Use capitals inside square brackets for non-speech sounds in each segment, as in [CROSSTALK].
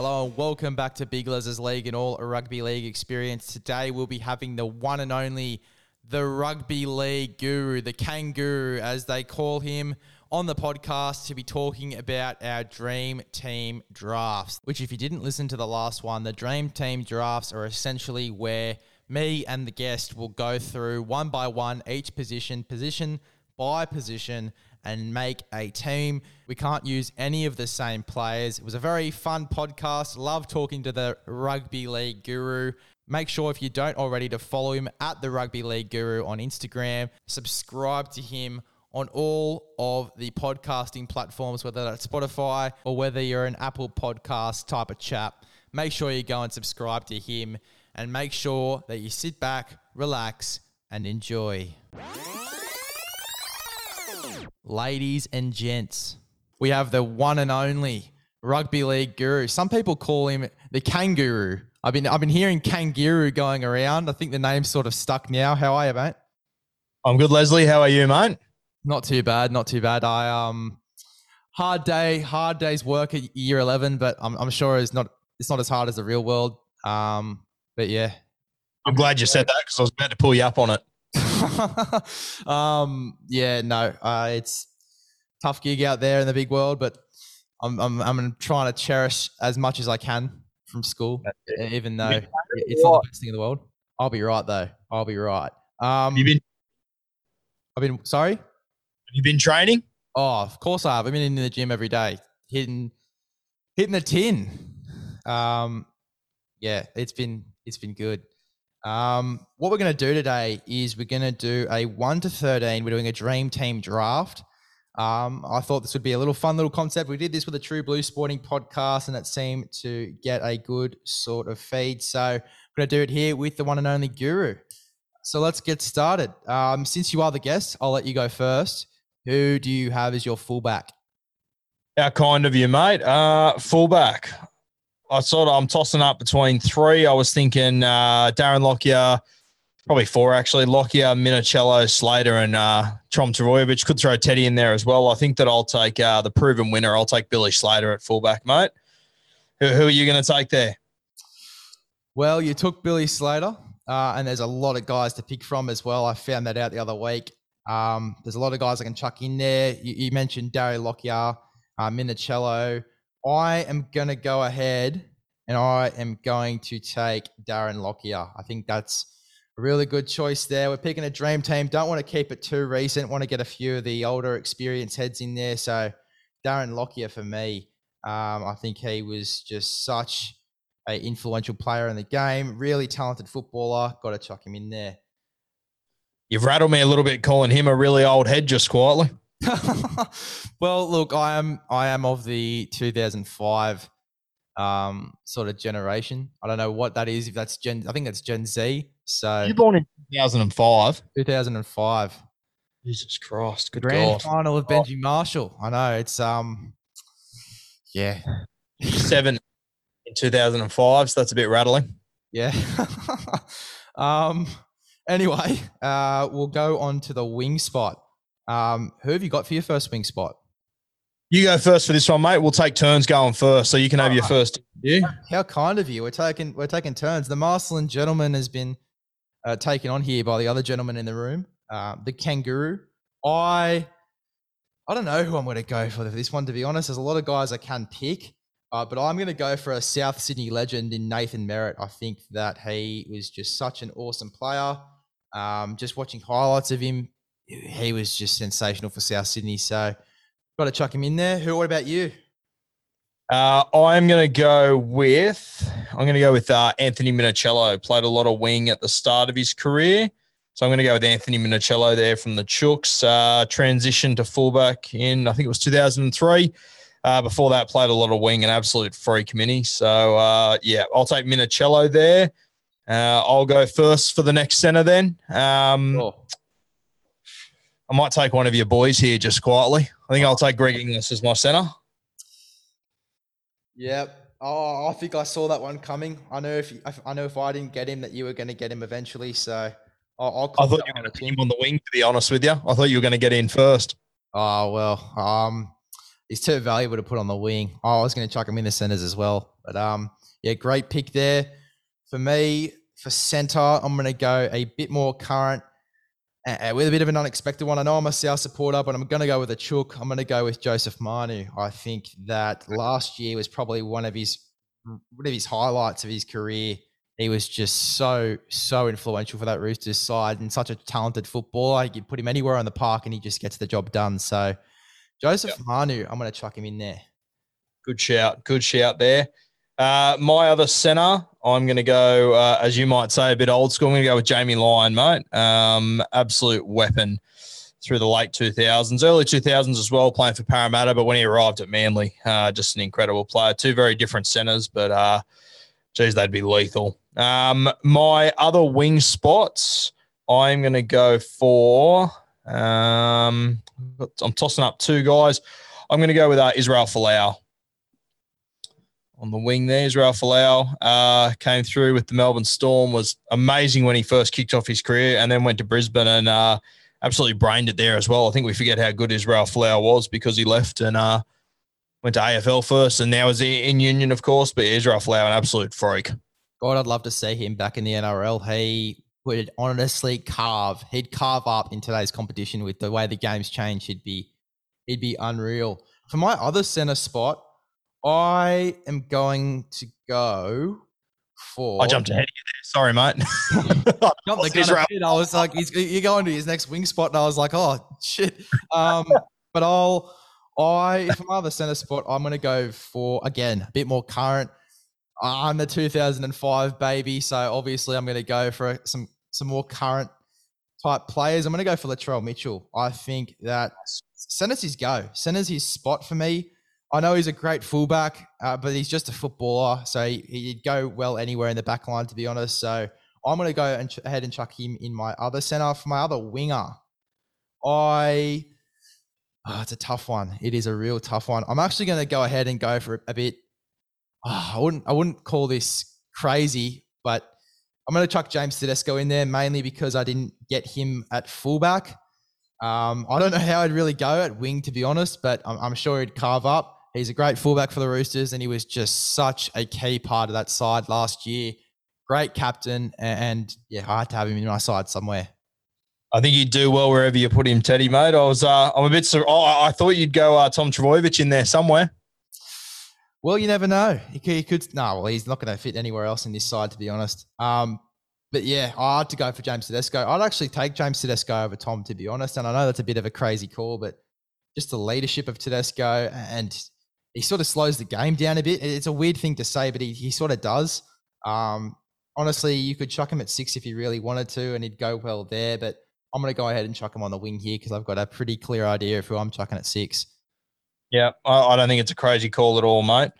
Hello and welcome back to Big Les's League and all rugby league experience. Today we'll be having the one and only the rugby league guru, the kangaroo as they call him, on the podcast to be talking about our dream team drafts. Which, if you didn't listen to the last one, the dream team drafts are essentially where me and the guest will go through one by one each position, position by position, and make a team. We can't use any of the same players. It was a very fun podcast. Love talking to the rugby league guru. Make sure if you don't already to follow him at the rugby league guru on Instagram. Subscribe to him on all of the podcasting platforms, whether that's Spotify or whether you're an Apple podcast type of chap. Make sure you go and subscribe to him and make sure that you sit back, relax, and enjoy. Ladies and gents, we have the one and only rugby league guru. Some people call him the kangaroo. I've been I've been hearing kangaroo going around. I think the name's sort of stuck now. How are you, mate? I'm good, Leslie. How are you, mate? Not too bad, not too bad. I um hard day, hard day's work at year eleven, but I'm I'm sure it's not it's not as hard as the real world. Um, but yeah, I'm glad you said that because I was about to pull you up on it. [LAUGHS] um, yeah, no, uh, it's tough gig out there in the big world, but I'm I'm I'm trying to cherish as much as I can from school, even though it's not the best thing in the world. I'll be right though. I'll be right. Um, Have you been I've been sorry. Have you been training? Oh, of course I have. I've been in the gym every day, hitting hitting the tin. Um, yeah, it's been it's been good. Um, what we're going to do today is we're going to do a one to thirteen. We're doing a dream team draft. Um, I thought this would be a little fun little concept. We did this with a True Blue Sporting podcast, and it seemed to get a good sort of feed. So I'm going to do it here with the one and only Guru. So let's get started. Um, since you are the guest, I'll let you go first. Who do you have as your fullback? How kind of you, mate. Uh, fullback. I sort of I'm tossing up between three. I was thinking uh, Darren Lockyer, probably four actually. Lockyer, Minichiello, Slater, and uh, Trom. Could throw Teddy in there as well. I think that I'll take uh, the proven winner. I'll take Billy Slater at fullback, mate. Who, who are you going to take there? Well, you took Billy Slater, uh, and there's a lot of guys to pick from as well. I found that out the other week. Um, there's a lot of guys I can chuck in there. You, you mentioned Darry Lockyer, uh, Minichiello. I am going to go ahead and I am going to take Darren Lockyer. I think that's a really good choice there. We're picking a dream team. Don't want to keep it too recent. Want to get a few of the older experienced heads in there. So Darren Lockyer for me. Um, I think he was just such a influential player in the game. Really talented footballer. Got to chuck him in there. You've rattled me a little bit calling him a really old head just quietly. [LAUGHS] well, look, I am I am of the 2005 um, sort of generation. I don't know what that is. If that's Gen, I think that's Gen Z. So you born in 2005. 2005. Jesus Christ! Good Grand God. final of Benji Marshall. I know it's um, yeah, seven in 2005. So that's a bit rattling. Yeah. [LAUGHS] um. Anyway, uh, we'll go on to the wing spot. Um, who have you got for your first wing spot? You go first for this one, mate. We'll take turns going first, so you can have your first. Yeah. How kind of you. We're taking we're taking turns. The Marcelin gentleman has been uh, taken on here by the other gentleman in the room, uh, the kangaroo. I I don't know who I'm going to go for this one. To be honest, there's a lot of guys I can pick, uh, but I'm going to go for a South Sydney legend in Nathan Merritt. I think that he was just such an awesome player. Um, just watching highlights of him, he was just sensational for South Sydney. So got to chuck him in there. Who? What about you? Uh, I'm going to go with I'm going to go with uh, Anthony Minichiello. Played a lot of wing at the start of his career, so I'm going to go with Anthony Minichiello there from the Chooks. Uh, transitioned to fullback in I think it was 2003. Uh, before that, played a lot of wing and absolute freak mini. So uh, yeah, I'll take Minichiello there. Uh, I'll go first for the next center then. Um, Oh, I might take one of your boys here just quietly. I think I'll take Greg Inglis as my center. Yep. Oh, I think I saw that one coming. I know if I know if I didn't get him, that you were going to get him eventually. So I'll. I'll I thought you were going to with put him. him on the wing. To be honest with you, I thought you were going to get in first. Oh well. Um, he's too valuable to put on the wing. Oh, I was going to chuck him in the centers as well. But um, yeah, great pick there. For me, for center, I'm going to go a bit more current uh, with a bit of an unexpected one. I know I'm a South supporter, but I'm going to go with a chook. I'm going to go with Joseph Manu. I think that last year was probably one of his one of his highlights of his career. He was just so so influential for that Roosters side and such a talented footballer. You put him anywhere on the park and he just gets the job done. So Joseph yep. Manu, I'm going to chuck him in there. Good shout. Good shout there. Uh, my other centre, I'm going to go, uh, as you might say, a bit old school. I'm going to go with Jamie Lyon, mate. Um, absolute weapon through the late 2000s, early 2000s as well, playing for Parramatta. But when he arrived at Manly, uh, just an incredible player. Two very different centres, but uh, geez, they'd be lethal. Um, my other wing spots, I'm going to go for. Um, I'm tossing up two guys. I'm going to go with uh, Israel Folau on the wing there. Israel Folau uh, came through with the Melbourne Storm, was amazing when he first kicked off his career and then went to Brisbane and uh, absolutely brained it there as well. I think we forget how good Israel Folau was because he left and uh, went to AFL first and now is in Union, of course. But Israel Folau, an absolute freak. God, I'd love to see him back in the NRL. He would honestly carve. He'd carve up in today's competition with the way the game's changed. He'd be, he'd be unreal. For my other center spot, I am going to go for. I jumped ahead of you there. Sorry, mate. [LAUGHS] Jumped the gun I was like, he's, you're going to his next wing spot, and I was like, oh shit. Um, [LAUGHS] but I'll, I for my other center spot, I'm going to go for again a bit more current. I'm the 2005 baby, so obviously I'm going to go for some some more current type players. I'm going to go for Latrell Mitchell. I think that center's his go. Center's his spot for me. I know he's a great fullback, uh, but he's just a footballer, so he, would go well anywhere in the back line, to be honest. So I'm going to go and ch- ahead and chuck him in my other center. For my other winger, I. Oh, it's a tough one. It is a real tough one. I'm actually going to go ahead and go for a bit. Oh, I wouldn't. I wouldn't call this crazy, but I'm going to chuck James Tedesco in there mainly because I didn't get him at fullback. Um, I don't know how I'd really go at wing, to be honest, but I'm, I'm sure he'd carve up. He's a great fullback for the Roosters, and he was just such a key part of that side last year. Great captain, and yeah, I had to have him in my side somewhere. I think he'd do well wherever you put him, Teddy, mate. I was, uh, I'm a bit. Sur- oh, I thought you'd go uh, Tom Trbojevic in there somewhere. Well, you never know. He could. He could no, well, he's not going to fit anywhere else in this side, to be honest. Um, but yeah, I had to go for James Tedesco. I'd actually take James Tedesco over Tom, to be honest. And I know that's a bit of a crazy call, but just the leadership of Tedesco and he sort of slows the game down a bit. It's a weird thing to say, but he, he sort of does. Um, honestly, you could chuck him at six if you really wanted to, and he'd go well there. But I'm going to go ahead and chuck him on the wing here because I've got a pretty clear idea of who I'm chucking at six. Yeah, I, I don't think it's a crazy call at all, mate.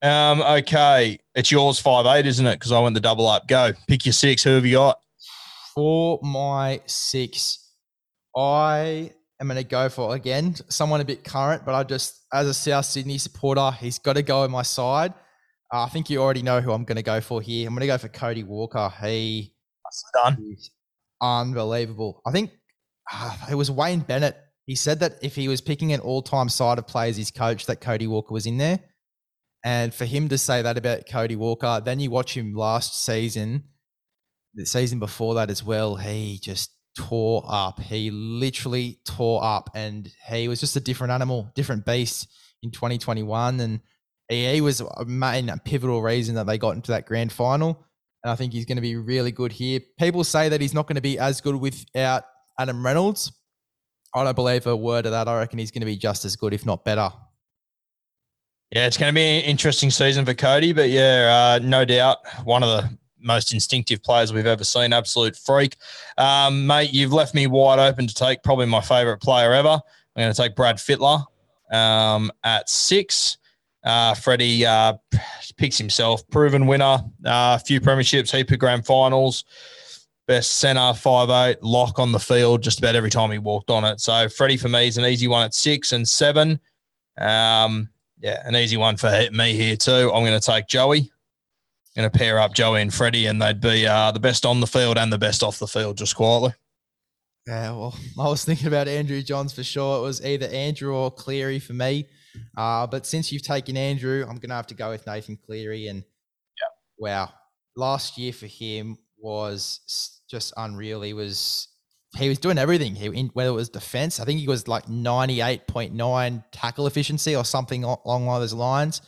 Um, okay, it's yours five eight, isn't it? Because I went the double up. Go pick your six. Who have you got? For my six, I am going to go for again someone a bit current, but I just as a South Sydney supporter, he's got to go on my side. Uh, I think you already know who I'm going to go for here. I'm going to go for Cody Walker. He done unbelievable. I think uh, it was Wayne Bennett. He said that if he was picking an all-time side of players, his coach, that Cody Walker was in there. And for him to say that about Cody Walker, then you watch him last season, the season before that as well. He just tore up. He literally tore up, and he was just a different animal, different beast in 2021. And he, was a main pivotal reason that they got into that grand final. And I think he's going to be really good here. People say that he's not going to be as good without Adam Reynolds. I don't believe a word of that. I reckon he's going to be just as good, if not better. Yeah, it's going to be an interesting season for Cody, but yeah, uh, no doubt one of the most instinctive players we've ever seen. Absolute freak. Um, mate, you've left me wide open to take probably my favourite player ever. I'm going to take Brad Fittler um, at six. Uh, Freddie uh, picks himself, proven winner, a uh, few premierships, heap of grand finals, best centre, five eight, lock on the field just about every time he walked on it. So Freddie for me is an easy one at six and seven. Um, yeah, an easy one for me here too. I'm going to take Joey going to pair up Joey and Freddie, and they'd be uh, the best on the field and the best off the field, just quietly. Yeah, well, [LAUGHS] I was thinking about Andrew Johns for sure. It was either Andrew or Cleary for me. Uh, but since you've taken Andrew, I'm going to have to go with Nathan Cleary. And yeah. wow, last year for him was just unreal. He was he was doing everything. He, whether it was defense, I think he was like 98.9 tackle efficiency or something along those lines.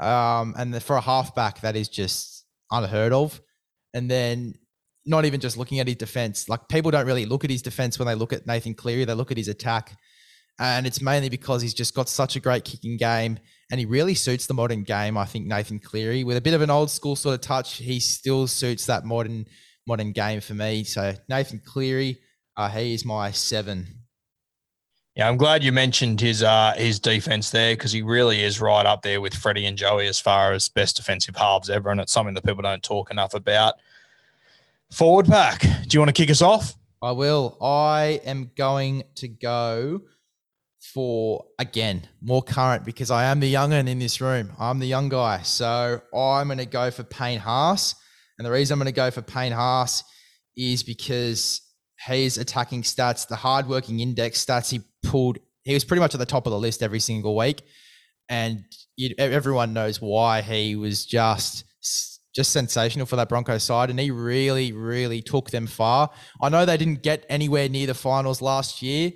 Um, and the, for a halfback, that is just unheard of. And then not even just looking at his defense, like people don't really look at his defense when they look at Nathan Cleary, they look at his attack. And it's mainly because he's just got such a great kicking game and he really suits the modern game. I think Nathan Cleary, with a bit of an old school sort of touch, he still suits that modern modern game for me. So Nathan Cleary, uh, he is my seven. Yeah, I'm glad you mentioned his uh, his defense there because he really is right up there with Freddie and Joey as far as best defensive halves ever, and it's something that people don't talk enough about. Forward pack. Do you want to kick us off? I will. I am going to go for again more current because I am the youngin in this room. I'm the young guy, so I'm going to go for Payne Haas, and the reason I'm going to go for Payne Haas is because his attacking stats, the hardworking index stats he pulled, he was pretty much at the top of the list every single week, and everyone knows why he was just just sensational for that Broncos side, and he really, really took them far. I know they didn't get anywhere near the finals last year,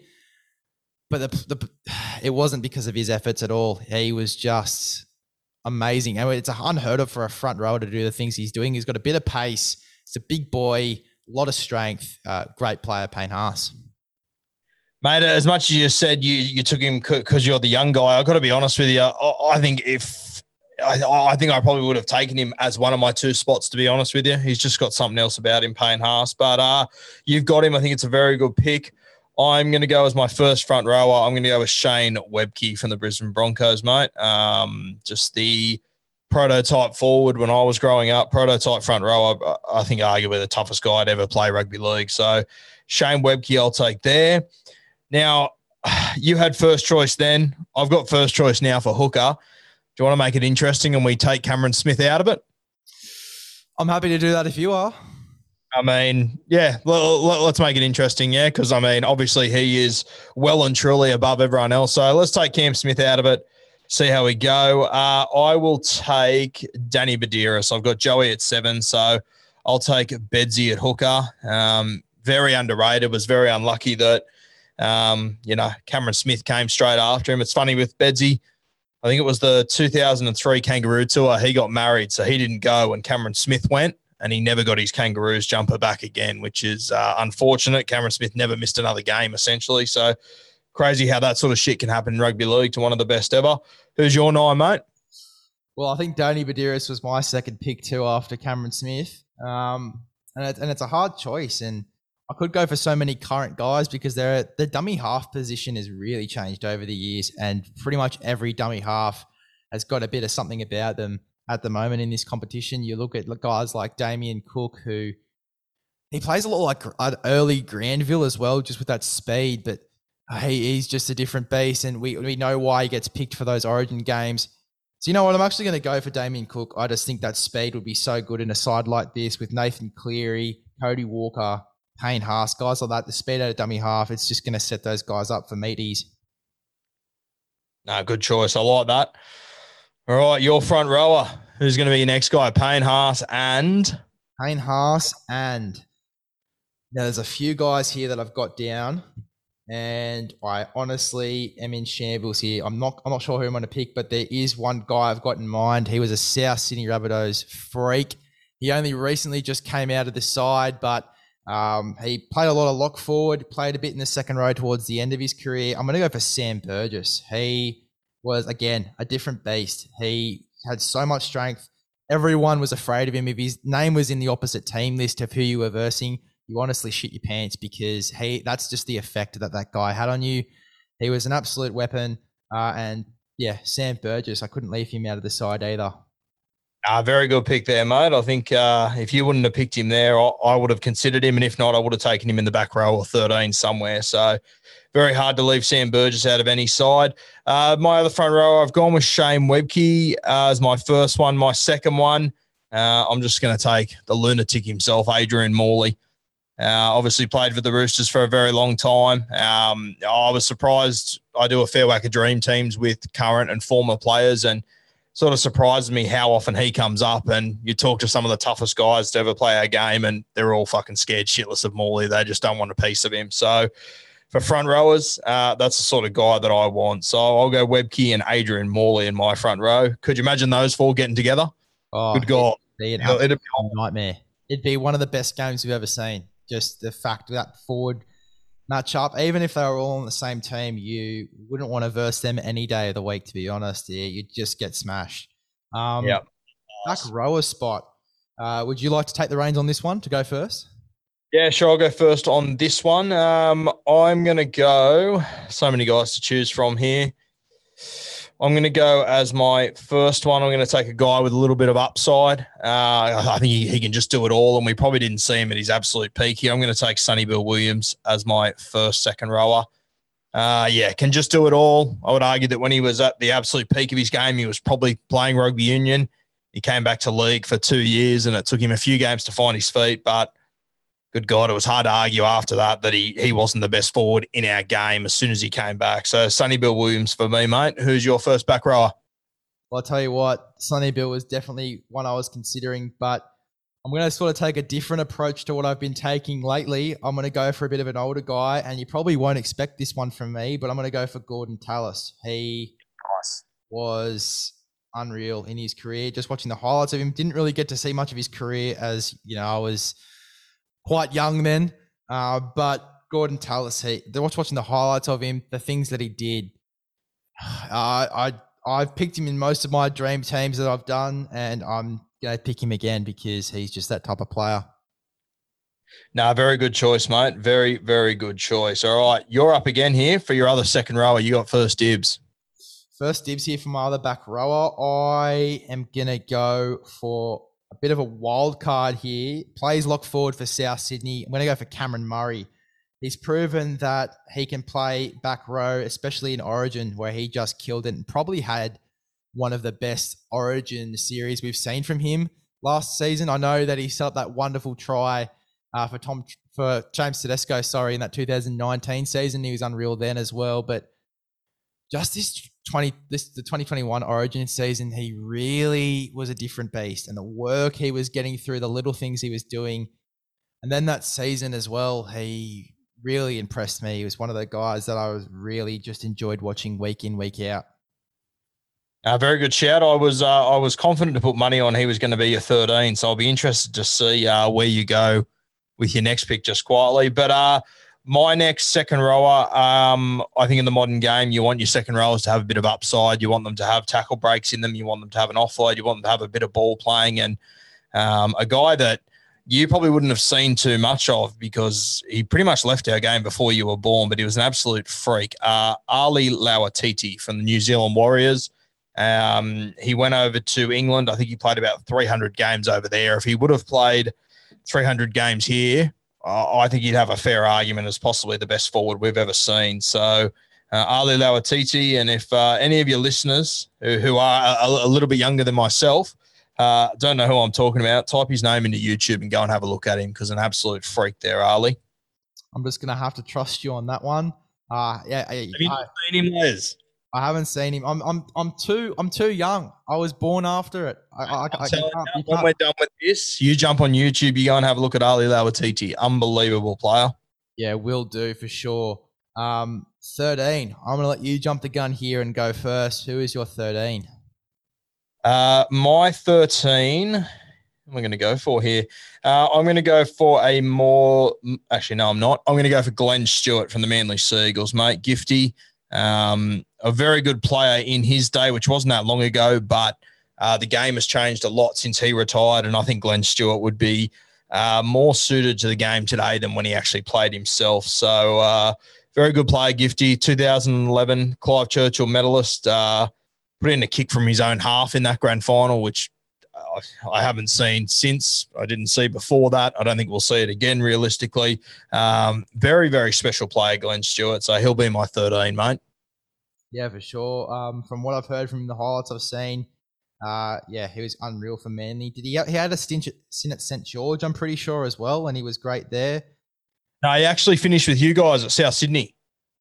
but the, the [SIGHS] it wasn't because of his efforts at all. He was just amazing. I mean, it's unheard of for a front rower to do the things he's doing. He's got a bit of pace. It's a big boy, a lot of strength. Uh, great player, Payne Haas. Mate, as much as you said you you took him because you're the young guy, I've got to be honest with you. I, I think if I, I, think I probably would have taken him as one of my two spots, to be honest with you. He's just got something else about him, Payne Haas. But uh, you've got him. I think it's a very good pick. I'm going to go as my first front rower. I'm going to go with Shane Webcke from the Brisbane Broncos, mate. Um, just the prototype forward when I was growing up, prototype front rower. I think arguably the toughest guy to ever play rugby league. So Shane Webcke, I'll take there. Now, [SIGHS] you had first choice then. I've got first choice now for hooker Do you want to make it interesting and we take Cameron Smith out of it? I'm happy to do that if you are. I mean, yeah, let, us make it interesting, yeah, because I mean, obviously he is well and truly above everyone else. So let's take Cam Smith out of it, see how we go. Uh, I will take Danny Buderus. I've got Joey at seven, so I'll take Bedsy at hooker. Um, very underrated. Was very unlucky that um, you know Cameron Smith came straight after him. It's funny with Bedsy. I think it was the 2003 Kangaroo Tour. He got married, so he didn't go, and Cameron Smith went, and he never got his Kangaroos jumper back again, which is uh, unfortunate. Cameron Smith never missed another game, essentially. So crazy how that sort of shit can happen in rugby league to one of the best ever. Who's your nine, mate? Well, I think Danny Buderus was my second pick too after Cameron Smith, um, and it's, and it's a hard choice, and I could go for so many current guys because they're, the dummy half position has really changed over the years, and pretty much every dummy half has got a bit of something about them at the moment in this competition. You look at guys like Damien Cook, who he plays a lot like uh, early Granville as well, just with that speed, but uh, he, he's just a different beast, and we, we know why he gets picked for those Origin games. So you know what? I'm actually going to go for Damien Cook. I just think that speed would be so good in a side like this with Nathan Cleary, Cody Walker, Payne Haas, guys like that, the speed out of dummy half, it's just going to set those guys up for meaties. No, good choice. I like that. All right, your front rower. Who's going to be your next guy? Payne Haas and Payne Haas and now there's a few guys here that I've got down, and I honestly am in shambles here. I'm not I'm not sure who I'm going to pick, but there is one guy I've got in mind. He was a South Sydney Rabbitohs freak. He only recently just came out of the side, but um, he played a lot of lock forward, played a bit in the second row towards the end of his career. I'm going to go for Sam Burgess. He was, again, a different beast. He had so much strength. Everyone was afraid of him. If his name was in the opposite team list of who you were versing, you honestly shit your pants because he that's just the effect that that guy had on you. He was an absolute weapon. Uh, and yeah, Sam Burgess, I couldn't leave him out of the side either. Uh, very good pick there, mate. I think uh, if you wouldn't have picked him there, I, I, would have considered him. And if not, I would have taken him in the back row or 13 somewhere. So very hard to leave Sam Burgess out of any side. Uh, my other front row, I've gone with Shane Webcke uh, as my first one. My second one, uh, I'm just going to take the lunatic himself, Adrian Morley. Uh, obviously played for the Roosters for a very long time. Um, I was surprised. I do a fair whack of dream teams with current and former players, and sort of surprises me how often he comes up. And you talk to some of the toughest guys to ever play our game, and they're all fucking scared shitless of Morley. They just don't want a piece of him. So for front rowers, uh, that's the sort of guy that I want. So I'll go Webcke and Adrian Morley in my front row. Could you imagine those four getting together? Oh, Good God. It'd it'd be a nightmare. It'd be one of the best games we've ever seen. Just the fact that forward match up, even if they were all on the same team, you wouldn't want to verse them any day of the week, to be honest. Yeah, you'd just get smashed. Um, yeah. Back rower spot. Uh, would you like to take the reins on this one to go first? Yeah, sure. I'll go first on this one. Um, I'm going to go. So many guys to choose from here. I'm going to go as my first one. I'm going to take a guy with a little bit of upside. Uh, I think he, he, can just do it all, and we probably didn't see him at his absolute peak here. I'm going to take Sonny Bill Williams as my first second rower. Uh, yeah, can just do it all. I would argue that when he was at the absolute peak of his game, he was probably playing rugby union. He came back to league for two years, and it took him a few games to find his feet, but good God, it was hard to argue after that that he he wasn't the best forward in our game as soon as he came back. So Sonny Bill Williams for me, mate. Who's your first back rower? Well, I'll tell you what, Sonny Bill was definitely one I was considering, but I'm going to sort of take a different approach to what I've been taking lately. I'm going to go for a bit of an older guy, and you probably won't expect this one from me, but I'm going to go for Gordon Tallis. He nice. was unreal in his career. Just watching the highlights of him, didn't really get to see much of his career as you know I was – quite young then. Uh, but Gordon Tallis, he, was watching the highlights of him, the things that he did. [SIGHS] Uh, I I've picked him in most of my dream teams that I've done, and I'm going to pick him again because he's just that type of player. No, very good choice, mate. Very, very good choice. All right, you're up again here for your other second rower. You got first dibs. First dibs here for my other back rower. I am gonna go for a bit of a wild card here. Plays lock forward for South Sydney. I'm going to go for Cameron Murray. He's proven that he can play back row, especially in Origin, where he just killed it and probably had one of the best Origin series we've seen from him last season. I know that he set up that wonderful try uh, for Tom for James Tedesco, sorry, in that 2019 season. He was unreal then as well. But just this 20 this the 2021 origin season he really was a different beast and the work he was getting through the little things he was doing and then that season as well he really impressed me he was one of the guys that i was really just enjoyed watching week in week out uh, very good shout. I was uh, I was confident to put money on he was going to be your 13, so I'll be interested to see uh, where you go with your next pick just quietly. But uh, my next second rower, um, I think in the modern game, you want your second rowers to have a bit of upside. You want them to have tackle breaks in them. You want them to have an offload. You want them to have a bit of ball playing. And um, a guy that you probably wouldn't have seen too much of because he pretty much left our game before you were born, but he was an absolute freak. Uh, Ali Lauitiiti from the New Zealand Warriors. Um, he went over to England. I think he played about 300 games over there. If he would have played 300 games here, I think you'd have a fair argument as possibly the best forward we've ever seen. So, uh, Ali Lauitiiti, and if uh, any of your listeners who, who are a, a, little bit younger than myself uh, don't know who I'm talking about, type his name into YouTube and go and have a look at him because an absolute freak there, Ali. I'm just gonna have to trust you on that one. Uh, yeah, have you I, seen him, Les? I haven't seen him. I'm I'm I'm too I'm too young. I was born after it. I, I, I, I when we're done with this, you jump on YouTube, you go and have a look at Ali Lauitiiti. Unbelievable player. Yeah, will do for sure. Um, 13. I'm gonna let you jump the gun here and go first. Who is your 13? Uh, my 13. I'm I going to go for here? Uh, I'm going to go for a more. Actually, no, I'm not. I'm going to go for Glenn Stewart from the Manly Sea Eagles, mate. Gifty. Um, a very good player in his day, which wasn't that long ago, but uh, the game has changed a lot since he retired. And I think Glenn Stewart would be uh, more suited to the game today than when he actually played himself. So, uh, very good player, Gifty. 2011 Clive Churchill medalist. Uh, put in a kick from his own half in that grand final, which I haven't seen since. I didn't see before that. I don't think we'll see it again realistically. Um, very, very special player, Glenn Stewart. So he'll be my 13, mate. Yeah, for sure. Um, from what I've heard from the highlights I've seen, uh, yeah, he was unreal for Manly. Did he? He had a stint at, stint at St George, I'm pretty sure as well, and he was great there. No, he actually finished with you guys at South Sydney.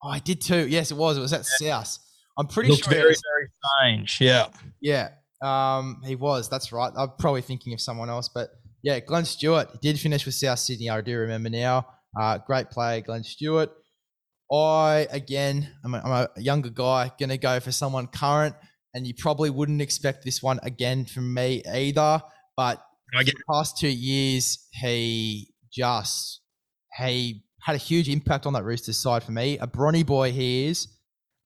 Oh, I did too. Yes, it was. It was at South. I'm pretty Looked sure. very, very strange. Yeah. Yeah, um, he was. That's right. I'm probably thinking of someone else, but yeah, Glenn Stewart did finish with South Sydney. I do remember now. Uh, great player, Glenn Stewart. I again, I'm a, I'm a younger guy, gonna go for someone current, and you probably wouldn't expect this one again from me either. But I get the past two years, he just he had a huge impact on that Roosters side for me. A brawny boy he is.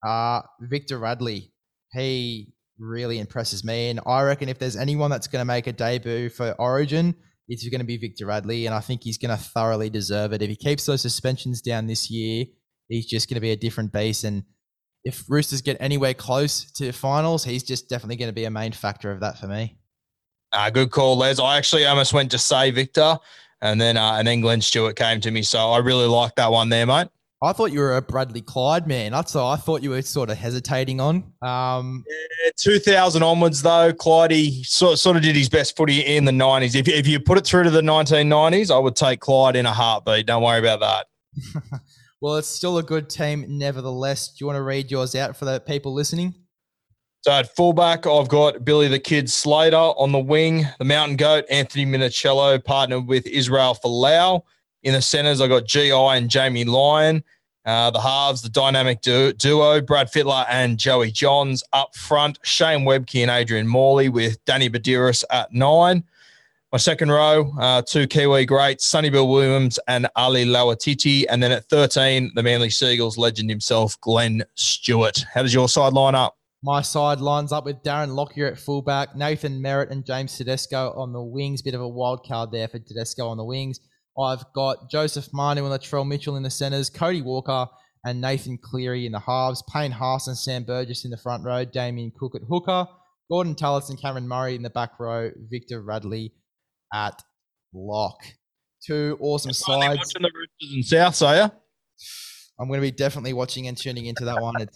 Uh, Victor Radley, he really impresses me, and I reckon if there's anyone that's going to make a debut for Origin, it's going to be Victor Radley, and I think he's going to thoroughly deserve it. If he keeps those suspensions down this year, he's just going to be a different beast. And if Roosters get anywhere close to finals, he's just definitely going to be a main factor of that for me. Uh, good call, Les. I actually almost went to say Victor, and then uh, and then Glenn Stewart came to me, so I really like that one there, mate. I thought you were a Bradley Clyde man. That's all I thought you were sort of hesitating on. Um, yeah, 2000 onwards, though, Clyde sort, sort of did his best footy in the 90s. If, if you put it through to the 1990s, I would take Clyde in a heartbeat. Don't worry about that. [LAUGHS] well, it's still a good team, nevertheless. Do you want to read yours out for the people listening? So at fullback, I've got Billy the Kid Slater on the wing, the Mountain Goat, Anthony Minichiello, partnered with Israel Folau. In the centers, I got GI and Jamie Lyon. Uh, the halves, the dynamic du- duo, Brad Fittler and Joey Johns up front, Shane Webcke and Adrian Morley with Danny Buderus at nine. My second row, uh, two Kiwi greats, Sonny Bill Williams and Ali Lauitiiti. And then at 13, the Manly Sea Eagles legend himself, Glenn Stewart. How does your side line up? My side lines up with Darren Lockyer at fullback, Nathan Merritt and James Tedesco on the wings. Bit of a wild card there for Tedesco on the wings. I've got Joseph Manu and Latrell Mitchell in the centres, Cody Walker and Nathan Cleary in the halves, Payne Haas and Sam Burgess in the front row, Damien Cook at hooker, Gordon Tallis and Cameron Murray in the back row, Victor Radley at lock. Two awesome sides. Watching the Roosters and South, are you? I'm going to be definitely watching and tuning into that one. It's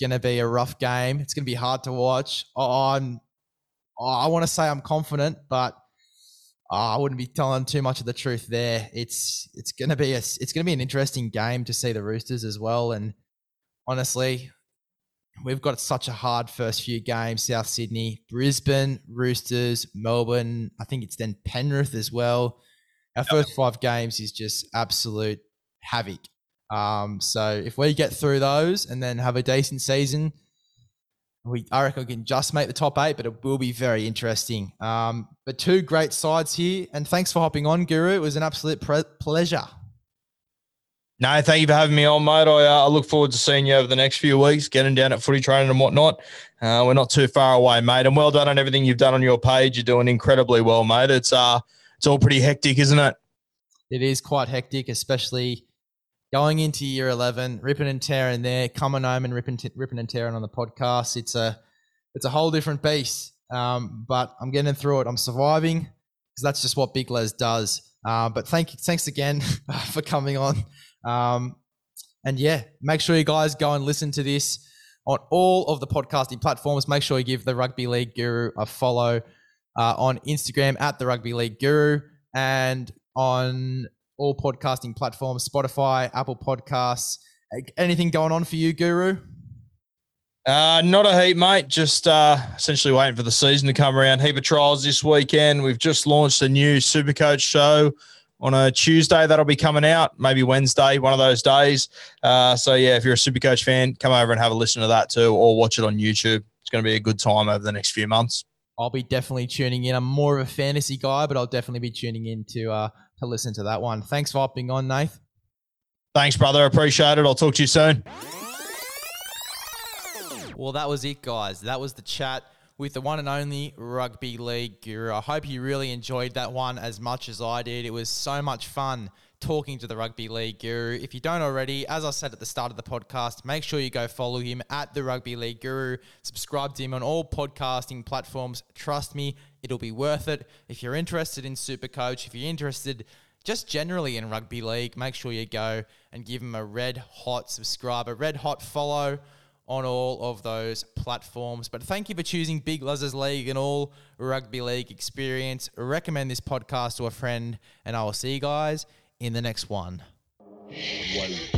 going to be a rough game. It's going to be hard to watch. I'm, I want to say I'm confident, but uh, I wouldn't be telling too much of the truth there. It's it's gonna be a it's gonna be an interesting game to see the Roosters as well. And honestly, we've got such a hard first few games: South Sydney, Brisbane, Roosters, Melbourne. I think it's then Penrith as well. Our first five games is just absolute havoc. Um, so if we get through those and then have a decent season, we I reckon we can just make the top eight, but it will be very interesting. Um, but two great sides here, and thanks for hopping on, Guru. It was an absolute pre- pleasure. No, thank you for having me on, mate. I, uh, I look forward to seeing you over the next few weeks, getting down at footy training and whatnot. Uh, we're not too far away, mate. And well done on everything you've done on your page. You're doing incredibly well, mate. It's uh, it's all pretty hectic, isn't it? It is quite hectic, especially going into year 11, ripping and tearing there, coming home and ripping, t- ripping and tearing on the podcast. It's a, it's a whole different beast. Um, but I'm getting through it. I'm surviving because that's just what Big Les does. Uh, but thank you, thanks again [LAUGHS] for coming on. Um, and yeah, make sure you guys go and listen to this on all of the podcasting platforms. Make sure you give the Rugby League Guru a follow uh, on Instagram at the Rugby League Guru and on all podcasting platforms Spotify, Apple Podcasts. Anything going on for you, Guru? Uh, not a heap, mate. Just uh, essentially waiting for the season to come around. Heap of trials this weekend. We've just launched a new Supercoach show on a Tuesday. That'll be coming out, maybe Wednesday, one of those days. Uh, so, yeah, if you're a Supercoach fan, come over and have a listen to that too, or watch it on YouTube. It's going to be a good time over the next few months. I'll be definitely tuning in. I'm more of a fantasy guy, but I'll definitely be tuning in to uh, to listen to that one. Thanks for hopping on, Nath. Thanks, brother. Appreciate it. I'll talk to you soon. Well, that was it, guys. That was the chat with the one and only Rugby League Guru. I hope you really enjoyed that one as much as I did. It was so much fun talking to the Rugby League Guru. If you don't already, as I said at the start of the podcast, make sure you go follow him at the Rugby League Guru. Subscribe to him on all podcasting platforms. Trust me, it'll be worth it. If you're interested in Supercoach, if you're interested just generally in rugby league, make sure you go and give him a red hot subscribe, a red hot follow on all of those platforms. But thank you for choosing Big Les's League and all rugby league experience. Recommend this podcast to a friend, and I will see you guys in the next one. one.